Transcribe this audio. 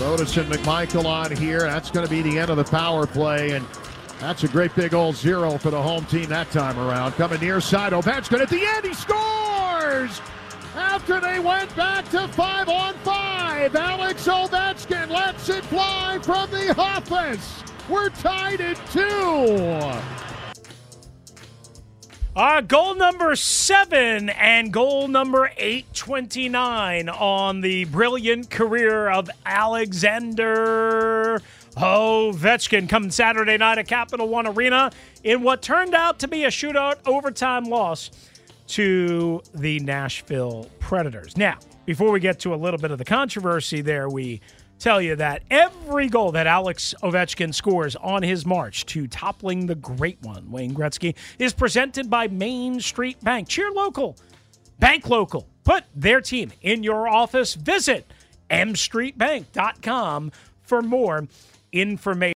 And McMichael on here. That's going to be the end of the power play, and that's a great big old zero for the home team that time around. Coming near side, Ovechkin at the end, he scores! After they went back to five on five, Alex Ovechkin lets it fly from the office. We're tied at two. Uh, goal number seven and goal number 829 on the brilliant career of Alexander Ovechkin coming Saturday night at Capital One Arena in what turned out to be a shootout overtime loss to the Nashville Predators. Now, before we get to a little bit of the controversy there, we tell you that every goal that Alex Ovechkin scores on his march to toppling the great one, Wayne Gretzky, is presented by Main Street Bank. Cheer local, bank local. Put their team in your office. Visit mstreetbank.com for more information.